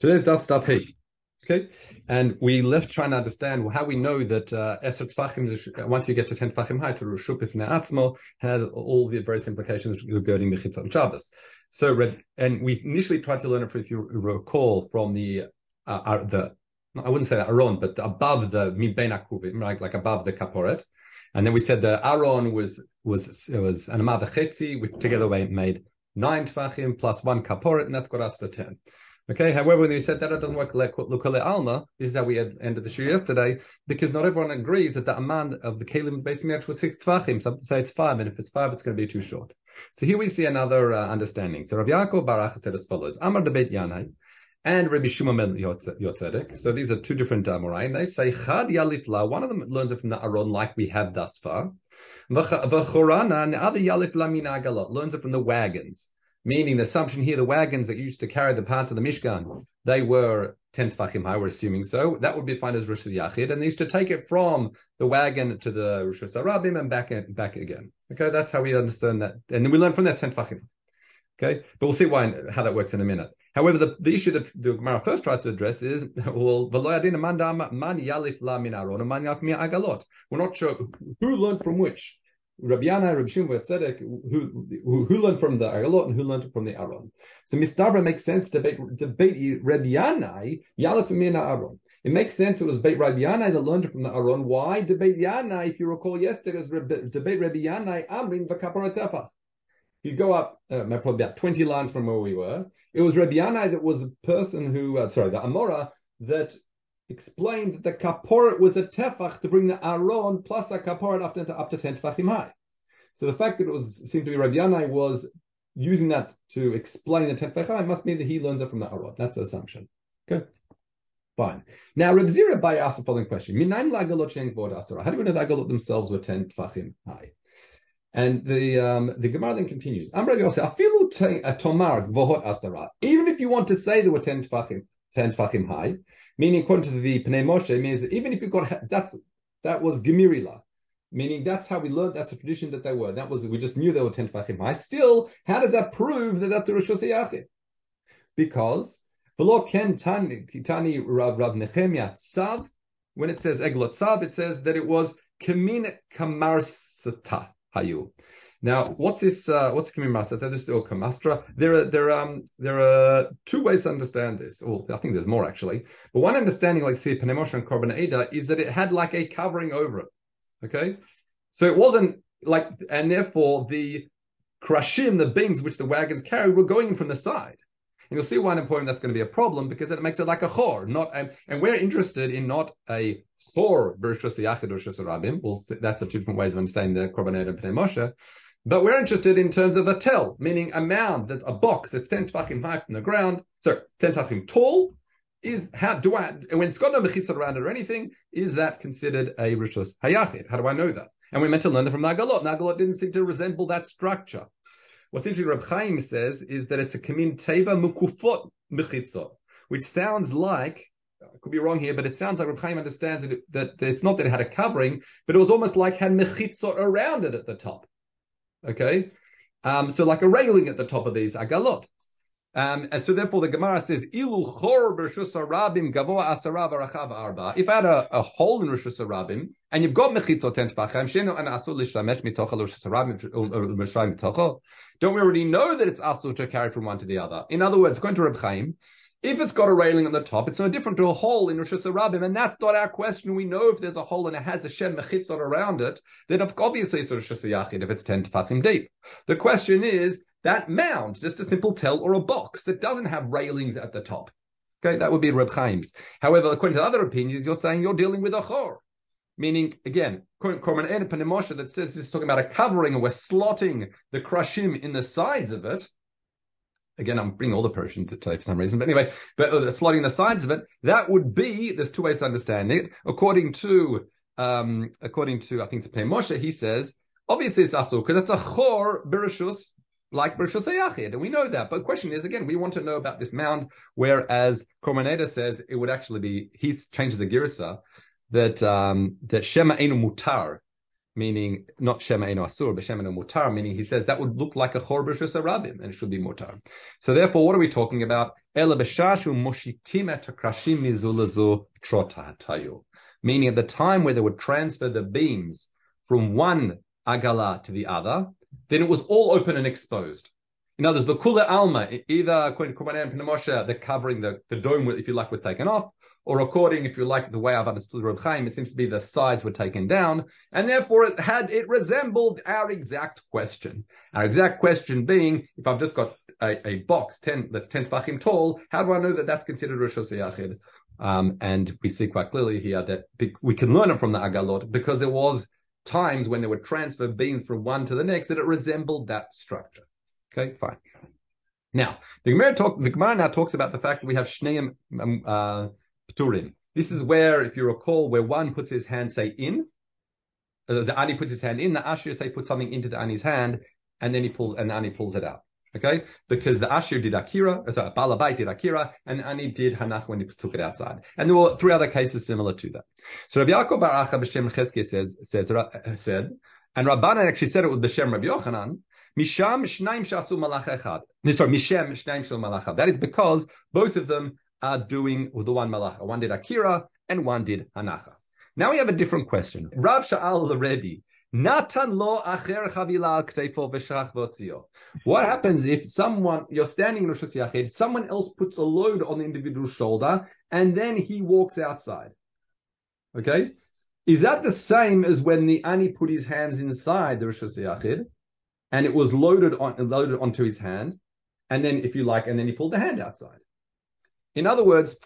Today's daf stop Hey. Okay, and we left trying to understand how we know that uh, Eser Tfachim, once you get to 10 Tfachim high, to Rushuk Ifne Atzmo, has all the various implications regarding Mechitzot Shabbos. So, and we initially tried to learn it, if you recall, from the, uh, uh the I wouldn't say that Aaron, but above the Miben Akuvim, right, like above the Kaporet. And then we said the Aaron was was was an Amad which together made nine Tfachim plus one Kaporet, and that's got us to 10. Okay. However, when we said that it doesn't work like lukale alma, this is how we had ended the show yesterday, because not everyone agrees that the aman of the kalim basically was six tvachim. Some say it's five, and if it's five, it's going to be too short. So here we see another uh, understanding. So Rabbi Yaakov Barach said as follows: Amar debet Yanai and Rabbi Shimon Yotzedek. So these are two different uh, They say Chad Yalifla. One of them learns it from the Aron, like we have thus far. V'chorana, and the other Yalifla min learns it from the wagons. Meaning the assumption here, the wagons that used to carry the parts of the Mishkan, they were 10 tefachim high, we're assuming so. That would be defined as Rosh Yachid, and they used to take it from the wagon to the Rosh Hashanah and back, back again. Okay, that's how we understand that. And then we learn from that 10 tefachim. Okay, but we'll see why how that works in a minute. However, the, the issue that the Gemara first tries to address is well, we're not sure who learned from which. Rabbi Yana, Rabbi Shimon Tzedek, who, who, who learned from the Agalot and who learned from the Aaron. So Mistabra makes sense to Rabbi Yana, Yalef Mina Aaron. It makes sense it was debate Rabbi Yana that learned from the Aaron. Why debate Yana? If you recall yesterday, was debate Rabbi Yana, Amrin V'kaparat You go up uh, probably about 20 lines from where we were. It was Rabbi Yana that was a person who, uh, sorry, the Amora, that explained that the kaporet was a tefach to bring the aron plus a kaporet up to, up to 10 tefachim high. So the fact that it was seemed to be Rabbi Yanai was using that to explain the 10 tefach high must mean that he learns it from the aron. That's the assumption. Okay. Fine. Now, Reb Zira Bai asked the following question. How do we know the Agalot themselves were 10 tefachim high? And the um, the Gemara then continues. Even if you want to say there were 10 tefachim, 10 tefachim high, Meaning, according to the Pnei Moshe, means even if you got that's that was Gemirila. Meaning that's how we learned. That's a tradition that they were. That was we just knew they were ten tefachim high. Still, how does that prove that that's a Rosh Hashanah? Because law ken tani Rav Rav Nehemia tzav. When it says eglot tzav, it says that it was kemin kamarsata hayu. Now, what's this? Uh, what's Kamim Masata? This is Kamastra. There are there um there are two ways to understand this. Well, I think there's more actually. But one understanding, like see Pnei Moshe and Korban Eda, is that it had like a covering over it. Okay, so it wasn't like, and therefore the krashim, the beams which the wagons carried, were going in from the side. And you'll see why in important that's going to be a problem because it makes it like a chor, not and, and we're interested in not a chor versus yachid or. Well, that's a two different ways of understanding the korban and Pnei Moshe. But we're interested in terms of a tel, meaning a mound, that a box that's 10 tefachim high from the ground, sorry, 10 tefachim tall, is how do I, when it's got no mechitza around it or anything, is that considered a rishus hayachid? How do I know that? And we're meant to learn that from Nagalot. Nagalot didn't seem to resemble that structure. What's interesting, Reb Chaim says, is that it's a kamin teva mukufot mechitzot, which sounds like, I could be wrong here, but it sounds like Reb Chaim understands it, that, that it's not that it had a covering, but it was almost like had mechitzot around it at the top. Okay, um, so like a railing at the top of these agalot. Um, and so therefore the Gemara says, Ilu chor rabim gavoa asara v'rachav arba. If I had a, a hole in Rosh Hashanah and you've got mechitzot ten tefachim, shenu an asul lishlamesh mitocha Rosh Hashanah don't we already know that it's asul to carry from one to the other? In other words, according to Reb Chaim, if it's got a railing on the top, it's no different to a hole in Rosh Hashanah, and that's not our question. We know if there's a hole and it has a shem mechitzot around it, then obviously it's Rosh Hashanah if it's 10 tefachim deep. The question is that mound, just a simple tell or a box that doesn't have railings at the top. Okay, that would be Reb Chaim's. However, according to other opinions, you're saying you're dealing with a chor. Meaning, again, Korban Eda Pnei Moshe that says this is talking about a covering and we're slotting the krashim in the sides of it again, I'm bringing all the Persian today for some reason, but anyway, but uh, slotting the sides of it, that would be, there's two ways to understand it. According to, um, according to, I think Pnei Moshe, he says, obviously it's asul, because it's a chor bereshus, like Bereshus Ayachid, and we know that. But the question is, again, we want to know about this mound, whereas Korban Eda says it would actually be, he changes the girsa, that, um, that Shema Enu Mutar, meaning not Shema Eno Asur, but Shema Eno Mutar, meaning he says that would look like a Chor B'Rishus Rabim, and it should be Mutar. So therefore, what are we talking about? Ela B'Shashu Moshitim Et HaKrashim Mizulazu Trotatayu. Meaning at the time where they would transfer the beams from one Agala to the other, then it was all open and exposed. In other words, the Kula Alma, either according to Kurban Moshe, the covering, the, the dome, if you like, was taken off, or according, if you like, the way I've understood Reb Chaim, it seems to be the sides were taken down, and therefore it had it resembled our exact question. Our exact question being, if I've just got a, a box ten that's ten tefachim tall, how do I know that that's considered Rosh Hashanah? Um, and we see quite clearly here that we can learn it from the Agalot because there was times when there were transfer beams from one to the next that it resembled that structure. Okay, fine. Now the Gemara talk. The Gemara now talks about the fact that we have shneim um, uh, Pturim. This is where, if you recall, where one puts his hand, say, in, uh, the Ani puts his hand in, the Ashir, say, puts something into the Ani's hand, and then he pulls, and the Ani pulls it out. Okay? Because the Ashir did Akira, uh, sorry, Balabai did Akira, and Ani did Hanach when he took it outside. And there were three other cases similar to that. So Rabbi Yaakov Bar Acha B'Shem Chesky says, says, uh, said, and Rabbanan actually said it with B'Shem Rabbi Yochanan, Misham Shnaim Shasu Malach Echad. Sorry, Mishem Shnaim Shasu Malach That is because both of them are doing the one malacha. One did Akira and one did Hanacha. Now we have a different question. Rav Sha'al the Rebbe, Natan lo acher chavila ktefo v'shach v'otzio. What happens if someone, you're standing in Rosh Hashanah, someone else puts a load on the individual's shoulder and then he walks outside? Okay? Is that the same as when the Ani put his hands inside the Rosh Hashanah and it was loaded on, loaded onto his hand? And then, if you like, and then he pulled the hand outside. In other words,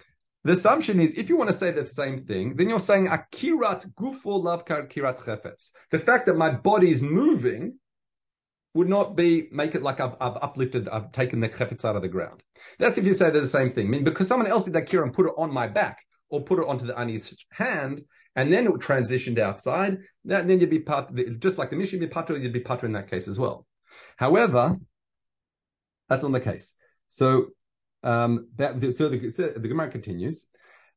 the assumption is if you want to say the same thing, then you're saying akirat gufo lavkar kirat chefetz. The fact that my body is moving would not be make it like I've, I've uplifted, I've taken the chefetz out of the ground. That's if you say they're the same thing. I mean, because someone else did that kira and put it on my back or put it onto the ani's hand, and then it transitioned outside. That, then you'd be part, just like the Mishnah, you'd be part, you'd be part in that case as well. However, that's on the case. So um, that, so the, so the Gemara continues.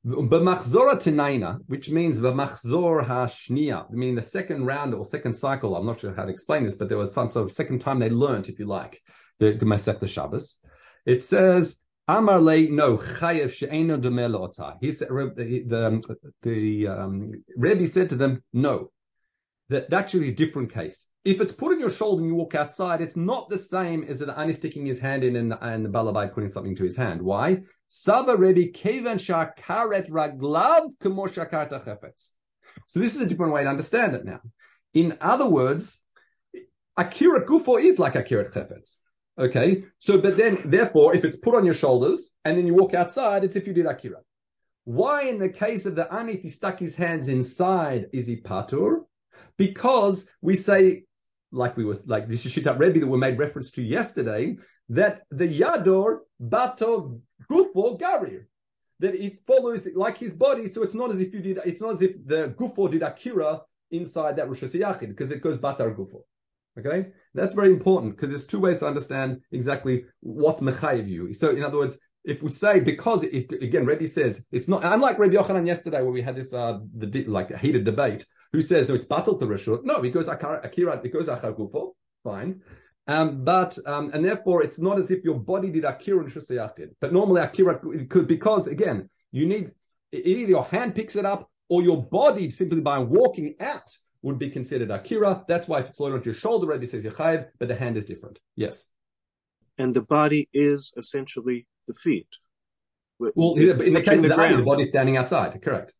B'machzora which means b'machzor hashnia, meaning the second round or second cycle. I'm not sure how to explain this, but there was some sort of second time they learned, if you like, the Gemara the Shabbos. It says Amar le no chayev she'eno demel He said the the, the um, Rebbe said to them, no, that actually a different case. If it's put on your shoulder and you walk outside, it's not the same as the ani sticking his hand in and, and the balabai putting something to his hand. Why? Saba Rebbe kevan raglav. So this is a different way to understand it now. In other words, akira gufo is like akira chefetz. Okay, so but then therefore, if it's put on your shoulders and then you walk outside, it's if you did akira. Why, in the case of the ani, if he stuck his hands inside, is he patur? Because we say, like we was like this is Shitat Rebbe that we made reference to yesterday, that the Yador Bato Gufo Garir. That it follows like his body, so it's not as if you did it's not as if the Gufo did Akira inside that Rosh Hashanah because it goes Batar Gufo. Okay, that's very important because there's two ways to understand exactly what's mechayiv you. So, in other words, if we say because it, again, Rebbe says it's not unlike Rebbe Yochanan yesterday where we had this uh, the like heated debate who says, no, it's battle to Rishut. No, it goes Akira, it goes Achagufo, fine. Um, but um, and therefore it's not as if your body did Akira and Shusayachid. But normally Akira it could because again, you need either your hand picks it up or your body simply by walking out would be considered Akira. That's why if it's loaded onto your shoulder already says Yechayev, but the hand is different. Yes. And the body is essentially the feet. Well, in the case of the, the, the body's standing outside, correct.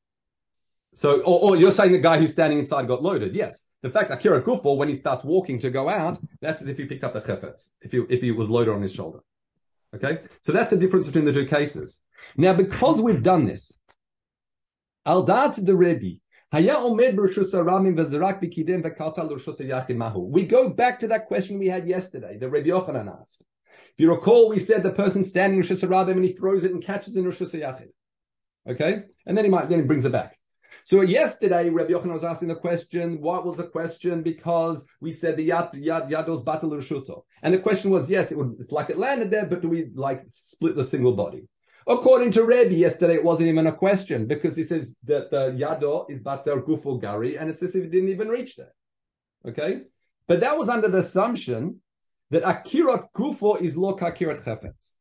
So, or, or, you're saying the guy who's standing inside got loaded? Yes. The fact Akira Kufo, when he starts walking to go out, that's as if he picked up the chefetz, if he, if he was loaded on his shoulder. Okay? So that's the difference between the two cases. Now, because we've done this, al dat the Rebbe, we go back to that question we had yesterday, the Rebbe Yochanan asked. If you recall, we said the person standing in Rosh and he throws it and catches in Rosh Okay? And then he might, then he brings it back. So yesterday, Rabbi Yochanan was asking the question, what was the question? Because we said the yad, yad, yados batal rishuto. And the question was, yes, it would, it's like it landed there, but do we like split the single body? According to Rebbe, yesterday it wasn't even a question because he says that the yado is batal gufo gari, and it's as if it didn't even reach there. Okay, but that was under the assumption that akirat gufo is lo akirat chefetz,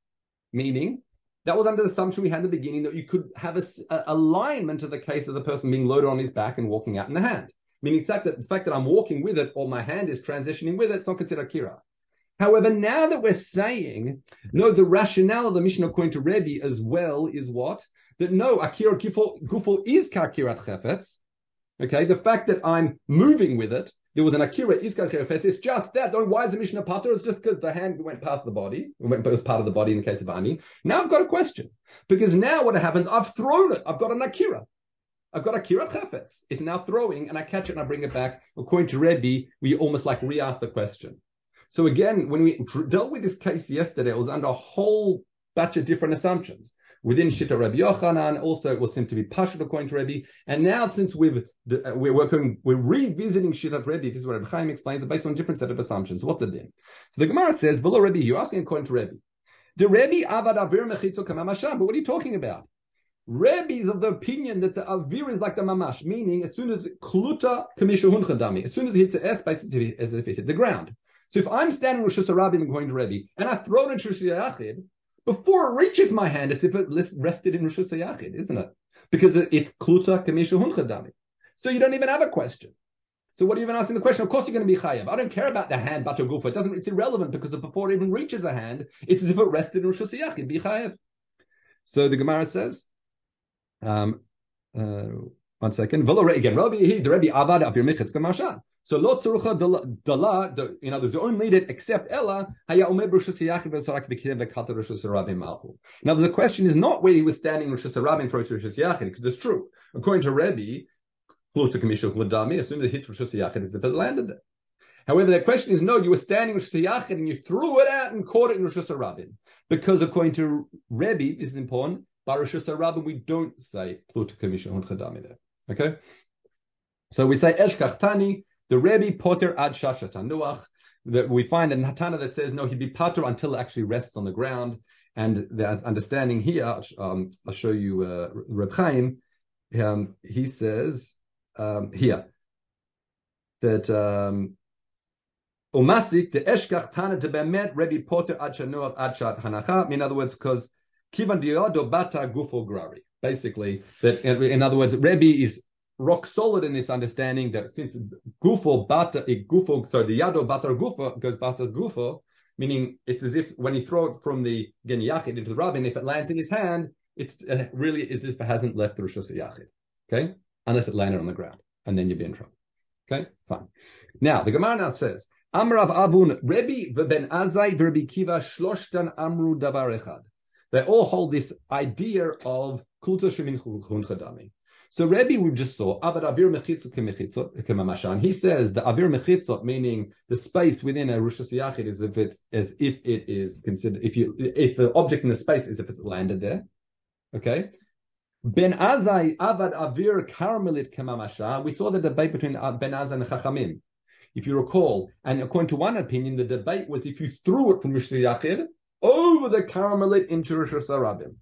meaning that was under the assumption we had in the beginning that you could have a, a, alignment of the case of the person being loaded on his back and walking out in the hand. Meaning the fact that the fact that I'm walking with it or my hand is transitioning with it, it's not considered akira. However, now that we're saying, no, the rationale of the Mishnah according to Rebbe as well is what? That no, Akira Gufo is Kakirat Chefetz. Okay, the fact that I'm moving with it, there was an Akira Iskar it's just that. Don't, why is the Mishnah a pater? It's just because the hand went past the body, it was part of the body in the case of Ani. Now I've got a question. Because now what happens, I've thrown it, I've got an Akira. I've got Akira Chefetz. It's now throwing, and I catch it and I bring it back. According to Rebbe, we almost like re-ask the question. So again, when we dealt with this case yesterday, it was under a whole batch of different assumptions. Within Shita Rabbi Yochanan, also it was seem to be Pashut according to Rabbi. And now, since we've uh, we're working, we're revisiting Shita Rebbe. This is what Rebbe Chaim explains, based on a different set of assumptions. What the din? So the Gemara says, "V'lo Rebbe." You're asking according to Rebbe. The Rebbe avad avir mechitzo kamamasham. But what are you talking about? Rebbe is of the opinion that the avir is like the mamash, meaning as soon as kluta kamisha hunchadami, as soon as it hits the airspace, it's as if it hit the ground. So if I'm standing with Shusarabim and going to Rebbe, and I throw it into Rosh Yachid, before it reaches my hand, it's if it rested in Rosh Yachid, isn't it? Because it's Kluta Kamisha Hunchadami. So you don't even have a question. So what are you even asking the question? Of course you're going to be chayav. I don't care about the hand bato gufa. It doesn't. It's irrelevant because before it even reaches a hand, it's as if it rested in Rosh Yachid. Be chayav. So the Gemara says, um, uh, one second. Again, Rabbi the Rabbi Avad Avir Michitz Gamashan. So lo tzurucha dala, in other words, you only need except Ella, haya v'sarak v'kata. Now the question is not where he was standing rishus rabim for rishus yachid, because it's true. According to Rebbe, pluta kamishuk ladami, as soon as it hits rishus yachid, it's if it landed there. However, the question is, no, you were standing rishus yachid and you threw it out and caught it in rishus rabim. Because according to Rebbe, this is important, by rishus rabim, we don't say pluta kamishuk ladami there. Okay? So we say eshkach tani, the Rebbe Potter ad Shashat Nuach, that we find in Hatana that says no, he'd be Potter until it actually rests on the ground. And the understanding here, um, I'll show you uh, Reb Chaim. Um, he says um, here that um, Umasik the Eshkach Tana to Bemet Rebbe Potter ad Shanuach ad Shat Hanacha. In other words, because Kivan Diodo Bata Gufo Grari. Basically, that in other words, Rebbe is rock solid in this understanding that since gufo bata gufo, sorry, the yado batar gufo goes bata gufo, meaning it's as if when you throw it from the gen into the rabbin, if it lands in his hand, it's uh, really as if it hasn't left the rosh yachid. Okay, unless it landed on the ground, and then you'd be in trouble. Okay, fine. Now the Gemara now says. Amrav Avun Rebbe ben Azai Rebbe Kiva Shloshtan Amru Davar Echad. They all hold this idea of kulta shemin. So Rebbe we just saw Avad Avir Mechitzot He says the Avir Mechitzot, meaning the space within a Rosh is if it's as if it is considered if you if the object in the space is if it's landed there. Okay. Ben Azai Avad Avir Karmelit Kemamasha. We saw the debate between uh, Ben Azai and Chachamim. If you recall, and according to one opinion, the debate was if you threw it from Rosh over the Karmelit into Rosh Hashanah.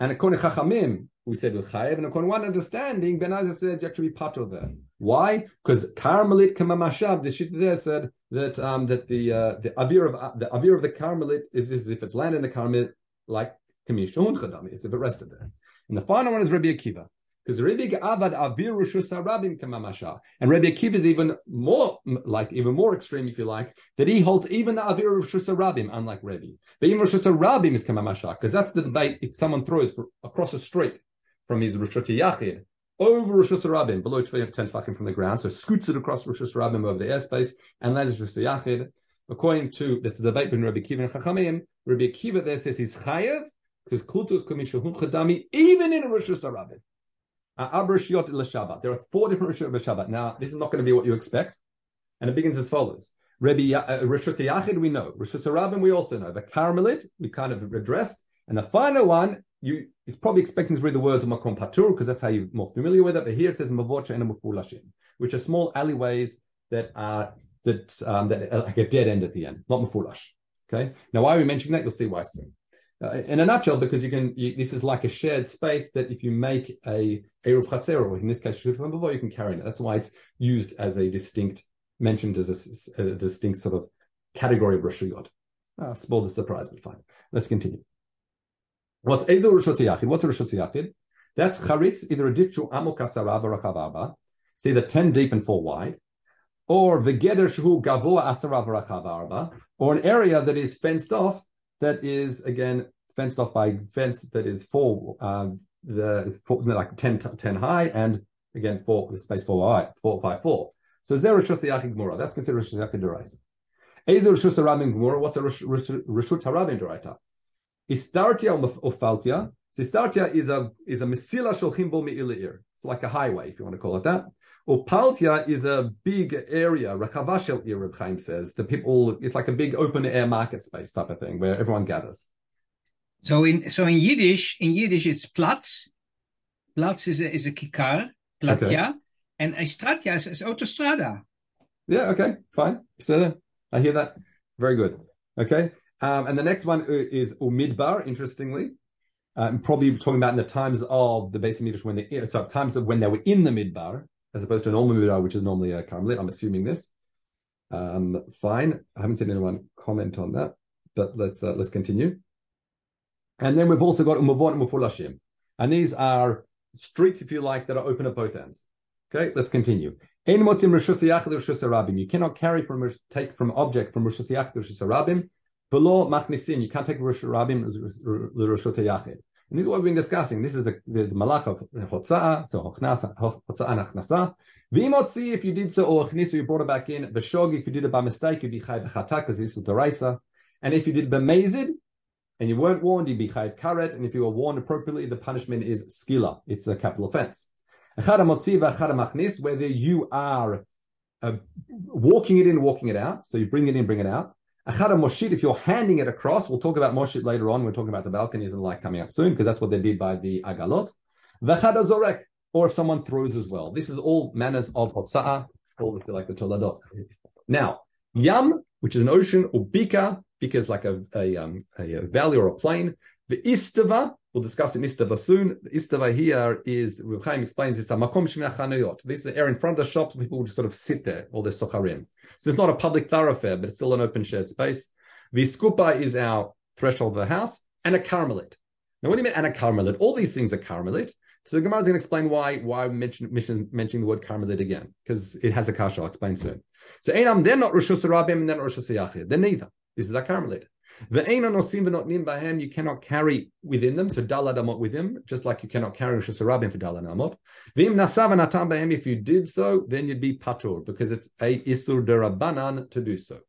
And according to Chachamim, we said with Chayev, and according to one understanding, Ben Azai said you actually pato there. Why? Because Carmelit Kamamashab, the shit there said that um, that the uh, the avir of the avir of the Carmelit is as if it's land in the Carmelit like Kamishon Chadami, as if it rested there. And the final one is Rabbi Akiva. Because Rabbi Avad Avir Rabim Kamamasha. And Rabbi Akiva is even more, like, even more extreme, if you like, that he holds even the Avir Rabim, unlike Rabbi. But even Rabim is Kamamasha, because that's the debate if someone throws across a street from his Rishut Yachid over Rosh Hashanah, below 10 tefachim from the ground, so scoots it across Rosh Hashanah over the airspace and lands Rosh Yachid. According to that's the debate between Rabbi Kiva and Chachamim, Rabbi Kiva there says he's chayav because klutu kamishahun chadami even in Rosh. Abrashiot l'Shabbat. There are four different Rishot l'Shabbat. Now, this is not going to be what you expect, and it begins as follows. Rabbi uh, Rishot Yachid we know, Rishot Rabin we also know. The Carmelit we kind of addressed, and the final one you, you're probably expecting to read the words of Makom Patur because that's how you're more familiar with it. But here it says Mavocha and Mufulashim, which are small alleyways that are that um, that are like a dead end at the end, not Mufulash. Okay. Now, why are we mentioning that? You'll see why soon. Uh, in a nutshell, because you can, you, this is like a shared space that if you make a Eruv Chatzero, in this case, you can carry it. That's why it's used as a distinct mentioned as a, a distinct sort of category of Rashiyot. Uh, spoil the surprise, but fine. Let's continue. What's Ezo Yachid? What's a Rishot Yachid? That's Charitz, either a ditchu amok asarav or a It's either 10 deep and 4 wide, or Vegeder Shu Gavoa Asarav Rachav or an area that is fenced off, that is again fenced off by fence that is four, uh, the four, like 10, 10 high, and again four the space four wide, four five four. So Shosayachid Gemara. That's considered Shosayachid Deraisa. Ezer Rishus Harabim Gemara. What's a Rishut Harabim Deraita? Istartia or Faltia. So Istartia is a is a Mesila Sholchim Bo Me'ilir. It's like a highway, if you want to call it that. Opaltia is a big area. Rechavashel Ir Chaim says the people. It's like a big open air market space type of thing where everyone gathers. So in so in Yiddish, in Yiddish it's Platz. Platz is a, is a kikar, Platja, okay. and Estratia is, is autostrada. Yeah. Okay. Fine. So I hear that. Very good. Okay. Um, and the next one is Umidbar. Interestingly, um, probably talking about in the times of the basic Midrash when they so times of when they were in the Midbar as opposed to a normal Midbar, which is normally a Carmelit. I'm assuming this. Um, fine. I haven't seen anyone comment on that, but let's uh, let's continue. And then we've also got Umavot and Mufulashim. And these are streets, if you like, that are open at both ends. Okay, let's continue. You cannot carry from take from object from to Rosh Hashanah. Below Machnisin, you can't take Rosh Hashanah and this is what we've been discussing. This is the, the, the malach of Hotza'ah, so Hotza'ah and Achnasa. V'imotzi, if you did so, or Achnisu, you brought it back in. V'shog, if you did it by mistake, you'd be chayv chata, because this is the raisa. And if you did b'mezid, and you weren't warned, you'd be chayv karet. And if you were warned appropriately, the punishment is skila. It's a capital offense. Whether you are uh, walking it in, walking it out, so you bring it in, bring it out, Achara moshit, if you're handing it across, we'll talk about moshit later on. We're talking about the balconies and the like coming up soon because that's what they did by the agalot. V'chada zorek, or if someone throws as well. This is all manners of hotza'ah, all like the toladot. Now, yam, which is an ocean, or bika, bika is like a, a, um, a, valley or a plain. The istava, we'll discuss in istava soon. The istava here is, Reb Chaim explains, it's a makom shmina This is the area in front of the shops, people will just sort of sit there, all their socharim. So it's not a public thoroughfare, but it's still an open shared space. The skupa is our threshold of the house, and a carmelit. Now, what do you mean, and a carmelit? All these things are carmelit. So the Gemara is going to explain why why I'm mention, mention, mentioning the word carmelit again, because it has a kasha. I'll explain soon. So Einam, they're not Roshus Rabim and they're not Roshus Yachid. They're neither. This is a carmelit. The Nosim not nim bahem, you cannot carry within them, so dalad amot with him, just like you cannot carry Rosh Hashanah for dalad amot. Vim nasav bahem, if you did so, then you'd be patur, because it's a isur derabanan to do so.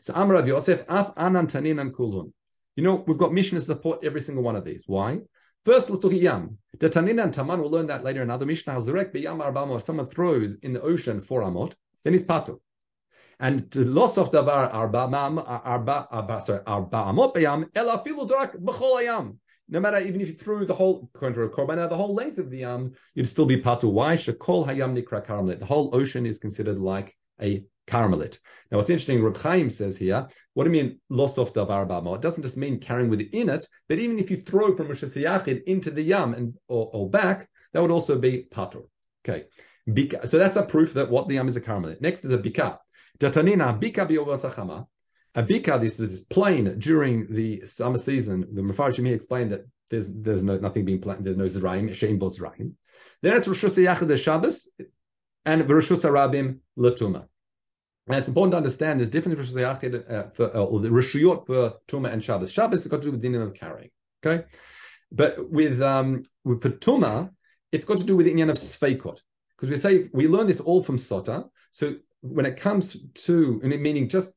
So Amar Rav Yosef, af anan tanin and kulhun. You know, we've got Mishnah to support every single one of these. Why? First, let's look at Yam. The Tanin and Taman, we'll learn that later in other Mishnah. Zurek Yam Arbamo, if someone throws in the ocean for Amot, then he's patur. And to loss of davar arba arba arba sorry arba amot bayam ela zarak b'chol ayam. No matter even if you threw the whole according korban the whole length of the yam, you'd still be patu. Why? Shekol hayam nikra karmelit. The whole ocean is considered like a carmelit. Now, what's interesting, Reb Chaim says here, what do you mean loss of davar bamo? It doesn't just mean carrying within it, but even if you throw from Rosh into the yam and or, or, back, that would also be patur. Okay, Bika. so that's a proof that what the yam is a carmelit. Next is a bika. Datanina bika biyovatachama. A bika, this is plain during the summer season. The Mefarshim explained that there's there's no nothing being planted. There's no zraim, shein bo zraim. Then it's Rosh Hashanah Shabbos and Rosh Rabim Latuma. And it's important to understand there's different Rosh uh, for uh, or the Rishuyot for Tuma and Shabbos. Shabbos has got to do with dinim of carrying. Okay, but with um with for Tuma, it's got to do with the inyan of Sveikot. Because we say we learn this all from Sota. So when it comes to, meaning just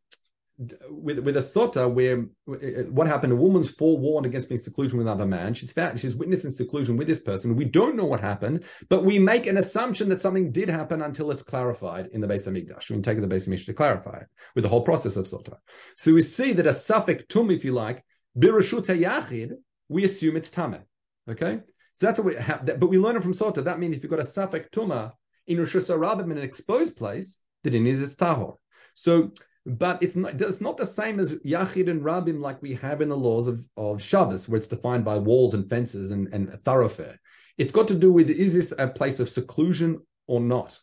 with with a sota where uh, what happened, a woman's forewarned against being seclusion with another man. She's found she's witnessing seclusion with this person. We don't know what happened, but we make an assumption that something did happen until it's clarified in the base of Hamikdash. We take the Beis Hamikdash to clarify it with the whole process of sota. So we see that a suffix tum, if you like, yachid, we assume it's tameh. Okay, so that's what we have. But we learn it from sota. That means if you've got a suffix tumah in Hashanah in an exposed place, the din is it's tahor. So, but it's not, it's not the same as yachid and rabim like we have in the laws of, of Shabbos, where it's defined by walls and fences and, and thoroughfare. It's got to do with is this a place of seclusion or not?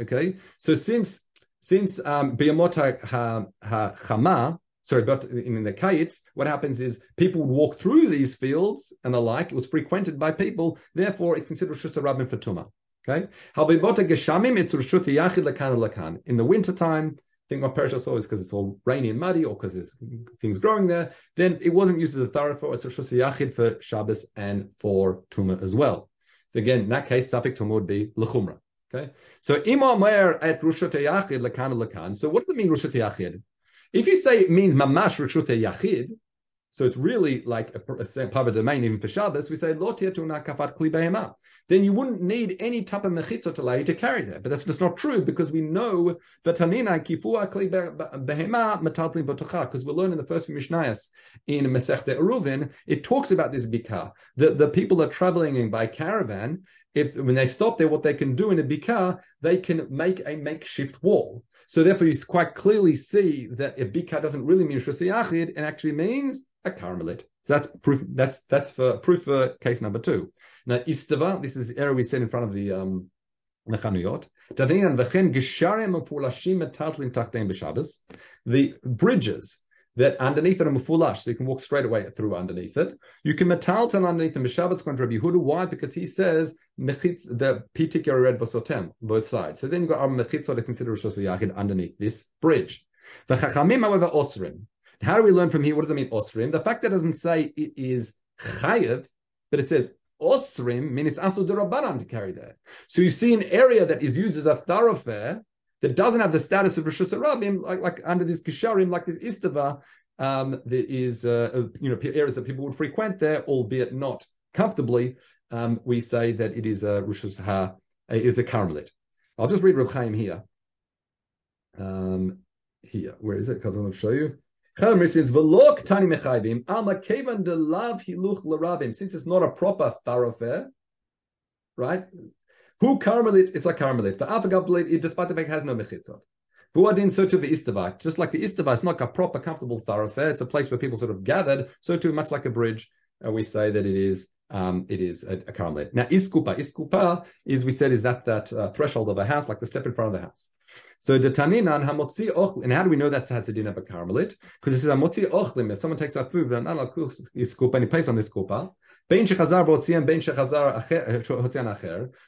Okay, so since since um, Biyamota ha, ha, Chama, sorry, but in the Kayitz, what happens is people would walk through these fields and the like. It was frequented by people, therefore it's considered Rabbim for Tumah. Okay? In the wintertime, I think what Perisha saw is because it's all rainy and muddy or because there's things growing there, then it wasn't used as a thoroughfare, it's Rishus Yachid for Shabbos and for Tumah as well. So again, in that case, Safik Tumah would be Lechumra. Okay, so Imam at Rushot Yachid Lakan Lakan. So what does it mean Rushot Yachid? If you say it means Mamash Rushot Yachid, so it's really like a, a of domain even for Shabbos, we say Then you wouldn't need any type of mechitzot to allow you to carry that. But that's just not true because we know that because we learn in the first few in Masechta Eruvin, it talks about this bikah. The, the people are traveling by caravan if when they stop there, what they can do in a bika, they can make a makeshift wall. So therefore, you quite clearly see that a bika doesn't really mean shus yachid, and actually means a carmelit. So that's proof. That's that's for proof for case number two. Now istava, this is the area we said in front of the um, the bridges that underneath it are mufulash, so you can walk straight away through underneath it. You can metalton underneath the Mishabas contra Yehuda. Why? Because he says mechitz the pitik red vasotem both sides. So then you've got our mechitzah to consider Rosh underneath this bridge. The chachamim, however, osrim. How do we learn from here? What does it mean osrim? The fact that it doesn't say it is chayav, but it says osrim means it's asu derabanan to carry there. So you see an area that is used as a thoroughfare that doesn't have the status of Rosh Hashanah, like, like under this Kisharim, like this Istava, um, there is uh, you know areas that people would frequent there, albeit not comfortably. Um, we say that it is a Rosh Hashanah, is a Carmelit. I'll just read Reb Chaim here. Um, here, where is it? Because I want to show you. Since it's not a proper thoroughfare, right? Who Carmelit? It's like Carmelit. The Avagablit, despite the fact has no mechitzot. Buadin, search of the Istava. Just like the Istava, it's not like a proper, comfortable thoroughfare. It's a place where people sort of gathered. So too, much like a bridge, uh, we say that it is um, it is a, a Carmelit. Now, Iskupa, Iskupa is we said is that that uh, threshold of a house, like the step in front of the house. So the Taninan hamotzi ochlim, and how do we know that has a din of a Carmelit? Because it says hamotzi ochlim. If someone takes our food, and he plays on this kupa,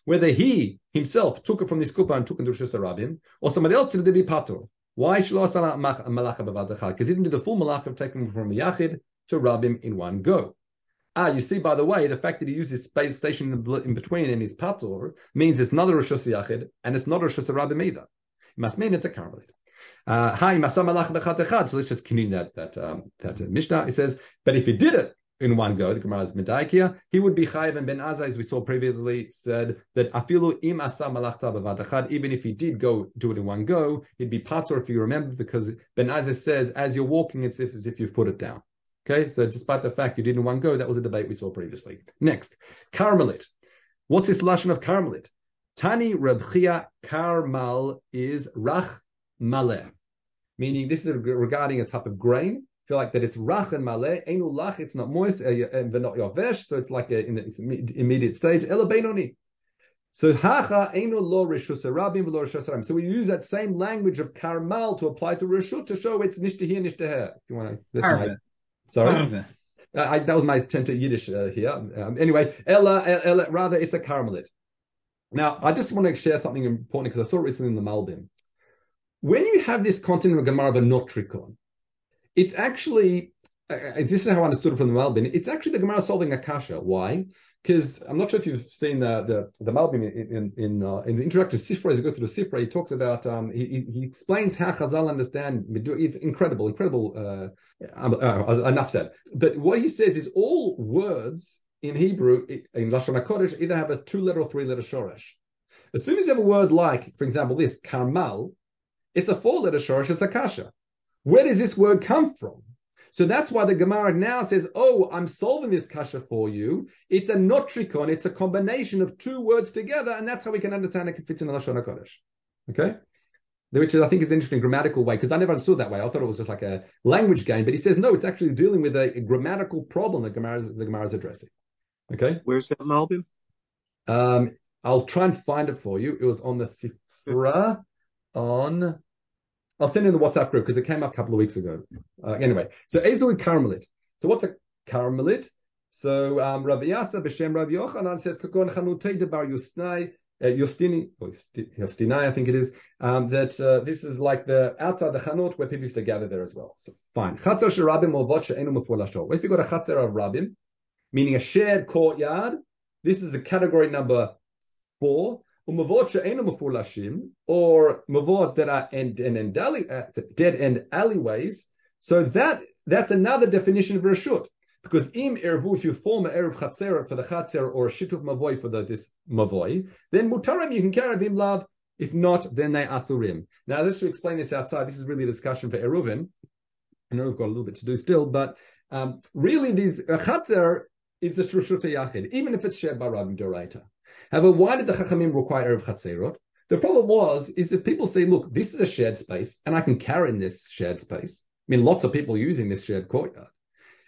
whether he himself took it from this kupa and took it to Rosh Hashanah, or somebody else did it be patur. Why malacha Because he didn't do the full malacha of taking from Yachid to Rabim in one go. Ah, you see, by the way, the fact that he uses space station in between and his patur means it's not a Rosh Yachid and it's not a Rosh Rabim either. It must mean it's a Carmelit. Uh, hi, uh, so let's just continue that that um, that uh, Mishnah. It says, but if he did it in one go. The Gemara is medaikia. He would be chayiv, and Ben Azai, as we saw previously, said that afilu im asa malachta b'vadachad. Even if he did go do it in one go, he'd be patur if you remember, because Ben Azai says as you're walking, it's as if you've put it down. Okay, so despite the fact you did in one go, that was a debate we saw previously. Next, Carmelit. What's this lashon of Carmelit? Tani Rebchia Karmal is Rach Maleh, meaning this is regarding a type of grain feel like that it's rach and maleh, enu lach, it's not moist, and not yavesh, so it's like a, in the immediate stage. So hacha enu lo rishus rabim lo rishus So we use that same language of karmal to apply to rishut to show it's nishta here, nishta here. If you want to, my, sorry. Uh, I, that was my attempt at Yiddish uh, here. Um, anyway, ella, ella, rather it's a carmelit. Now, I just want to share something important because I saw it recently in the Malbim. When you have this content of Gemara of a notricon, it's actually this is how I understood it from the Malbim. It's actually the Gemara solving Akasha. Why? Because I'm not sure if you've seen the the, the Malbim in in in, uh, in the introduction to Sifra. As you go through the Sifra, he talks about um, he he explains how Chazal understand. It's incredible, incredible. Uh, um, uh, enough said. But what he says is all words in Hebrew in Lashon Hakodesh either have a two letter or three letter shoresh. As soon as you have a word like, for example, this karmal, it's a four letter shoresh. It's a kasha. Where does this word come from? So that's why the Gemara now says, "Oh, I'm solving this kasha for you." It's a notricon. It's a combination of two words together, and that's how we can understand it fits in the Lashon Hakodesh. Okay, which is, I think is an interesting grammatical way because I never understood that way. I thought it was just like a language game, but he says no, it's actually dealing with a, a grammatical problem that Gemara is, the Gemara is addressing. Okay, where's that Malbim? Um, I'll try and find it for you. It was on the Sifra on I'll send in the WhatsApp group because it came up a couple of weeks ago. Uh, anyway, so Ezoi Carmelit. So what's a Carmelit? So um, Rabbi Yasa b'Shem Rabbi Yochanan says Kagon Chanutei Debar Yusnai uh, Yostini, Yostinai, I think it is, um, that uh, this is like the outside the Chanut where people used to gather there as well. So fine. Chatzar Sharabim or Vot She'enu. If you got a Chatzar of Rabim, meaning a shared courtyard, this is the category number four. She'enu or mavot that are end, end, end alley, uh, dead end alleyways. So that that's another definition of reshut. Because im ervu, if you form an erev chatzer for the chatzer or shituf mavoy for the this mavoy, then mutarim you can carry bim lav. If not, then they asurim. Now, let's explain this outside. This is really a discussion for eruvin. I know we've got a little bit to do still, but um, really, these uh, is the shrushut yachid, even if it's shared by Rabbi Doraita. However, why did the chachamim require erev chatzerot? The problem was is that people say, look, this is a shared space, and I can carry in this shared space. I mean, lots of people using this shared courtyard.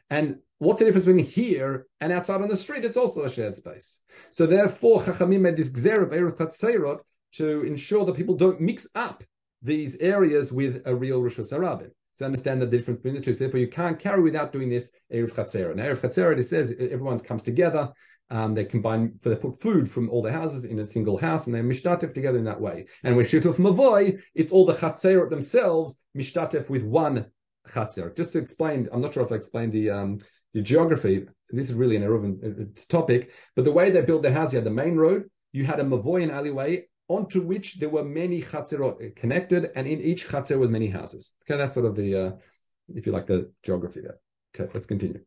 And what's the difference between here and outside on the street? It's also a shared space. So therefore, Chachamim made this gzer of Eretz Chatzerot to ensure that people don't mix up these areas with a real Rosh Hashanah. So understand the difference between the two. So therefore, you can't carry without doing this Erev Chatzerot. Now, Erev Chatzerot, it says everyone comes together. Um, they combine, they put food from all the houses in a single house, and they mishtatif together in that way. And with shutuf mavoy, it's all the chatzerot themselves mishtatif with one chatzer. Just to explain, I'm not sure if I explained the um, the geography. This is really an irrelevant topic, but the way they built the house, you had the main road, you had a mavoy alleyway onto which there were many chatzerot connected, and in each chatzer was many houses. Okay, that's sort of the, uh, if you like, the geography there. Okay, let's continue.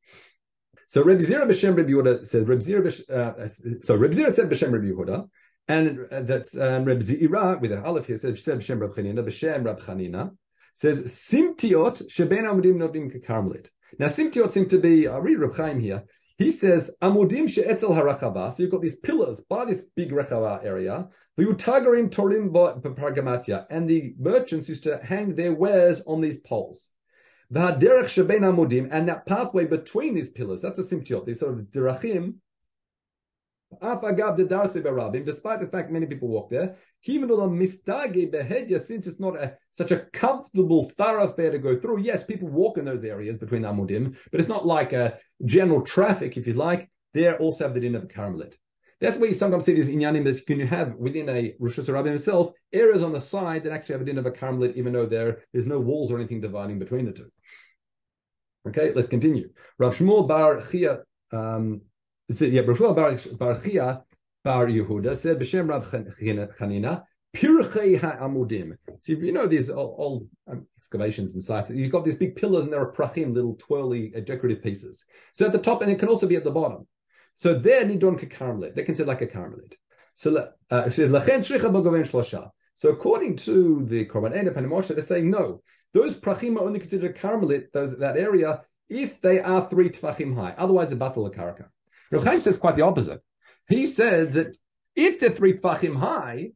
So Reb Zira b'Shem Reb Yehuda said Reb Zira. Uh, so Reb Zira said b'Shem Reb Yehuda, and uh, that's um, Reb Zira with an aleph here said b'Shem Reb Chanina b'Shem Reb Chanina says simtiot sheben amudim nodim kekarmelit. Now simtiot seem to be. I'll read Reb Chaim here. He says amudim she'etzel harachava. So you've got these pillars by this big rechava area. V'yutagarim torim b'pargamatia, and the merchants used to hang their wares on these poles. V'haderech sheben amudim, and that pathway between these pillars. That's a simtiot. These sort of derachim despite the fact many people walk there, since it's not a, such a comfortable thoroughfare to go through, yes, people walk in those areas between Amudim, but it's not like a general traffic, if you like. There also have the din of a Carmelit. That's where you sometimes see these inyanim that you can have within a Rosh Hashanah himself, areas on the side that actually have a din of a Carmelit, even though there there's no walls or anything dividing between the two. Okay, let's continue. Rav Shmuel Bar Chia um, yeah, Rashua Bar Chia Bar Yehuda said B'Shem Rab Chanina Pirchei HaAmudim. So you know these old um, excavations and sites. You've got these big pillars and there are prachim, little twirly uh, decorative pieces. So at the top, and it can also be at the bottom. So they're nidon kekarmelit. They're considered like a carmelit. So uh, so according to the Korban Eda Pnei Moshe, they're saying no. Those prachim are only considered a carmelit, those, that area, if they are three tfachim high. Otherwise, a battle of karaka. Rav says quite the opposite. He said that if they're three tfachim high,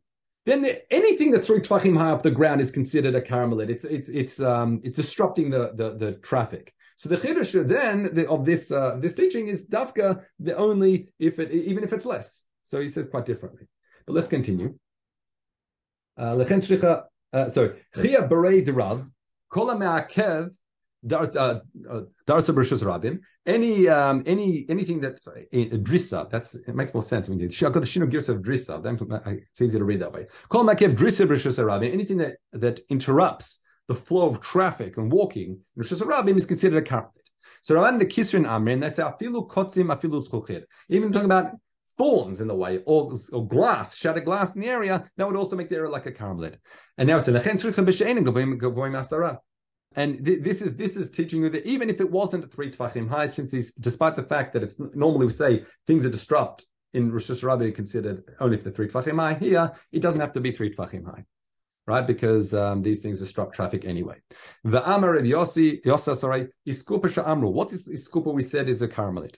then the, anything that's three tfachim high off the ground is considered a carmelit. It's it's it's um it's disrupting the the, the traffic. So the chiddush then the, of this uh, this teaching is dafka the only if it even if it's less. So he says quite differently. But let's continue. Uh, uh, sorry, chia berei derav kol me'akev Darsa uh, Bereshus Rabim. Any um, any anything that uh, drissa that's it makes more sense when you got the shino of. It's easy to read that way. Call makev drissa Bereshus Rabim. Anything that that interrupts the flow of traffic and walking in Rabim is considered a carpet. So Rabban the Kisrin Amrin that's afilu kotzim afilu zchuchir. Even talking about thorns in the way, or, or glass, shattered glass in the area, that would also make the area like a carmelit. And now it's a. And th- this is this is teaching you that even if it wasn't three tvachim high, since these, despite the fact that it's normally we say things are disrupt in Rosh Hashanah considered only if they're three tvachim high, here it doesn't have to be three tvachim high, right? Because um, these things disrupt traffic anyway. The Amar of Yossi Yossa sorry iskupa amru. What is iskupa? We said is a carmelit.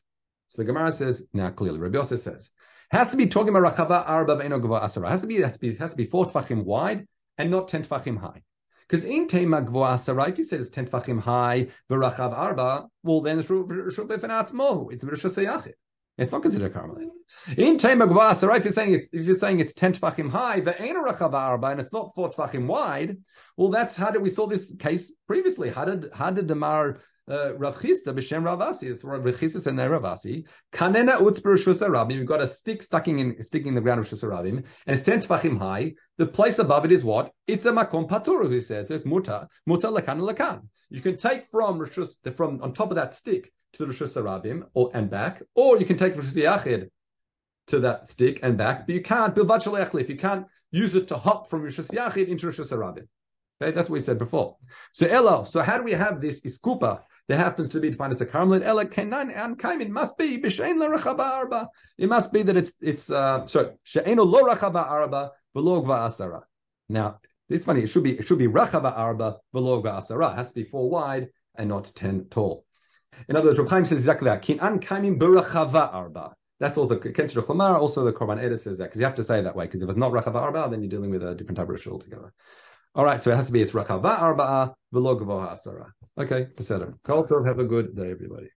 So the Gemara says now clearly. Rabbi Yossi says has to be talking about rachava arba ve'enogava asara. Has to be has to be has to be four tvachim wide and not ten tvachim high. Because in Tema Gvoa Sarai, if he says 10 Fachim high, V'rachav Arba, well, then it's Rishub It's Rishub Seyachit. It's not considered a carmelit. In Tema Gvasara, if you're saying it's, if you're saying it's 10 tfachim high, but ain't a rachava arba, and it's not 4 tfachim wide, well, that's how did we saw this case previously. How did, how did Damar uh, Rav Chisda b'shem Ravasi. It's Rav Chisda and Ravasi. Kanena utz b'rishus Rabim. You've got a stick sticking in sticking in the ground of Rishus Rabim, and it's ten tefachim high. The place above it is what? It's a makom paturu. He says so it's muta muta lakan lakan. You can take from Rishus from on top of that stick to the Rishus or and back, or you can take Rishus Yachid to that stick and back, but you can't if you can't use it to hop from Rishus Yachid into Rishus Rabim. Okay, that's what we said before. So Elo, so how do we have this iskupa that happens to be defined as a carmelit. Ela kenan and kaimin must be b'shein la arba. It must be that it's it's uh sorry she'eno lo rachaba arba v'lo asara. Now this is funny. It should be it should be rachaba arba v'lo asara. It has to be four wide and not ten tall. In other words, Reb Chaim says exactly that. Kinan kaimin b'rachava arba. That's all the Kenser Chlamar, also the Korban Eda says that, because you have to say it that way, because if it's not Rachava Arba, then you're dealing with a different type of ritual altogether. All right, so it has to be it's Rachava Arba'a, V'lo Gavoha Asara. Okay, Peseder. Kol have a good day, everybody.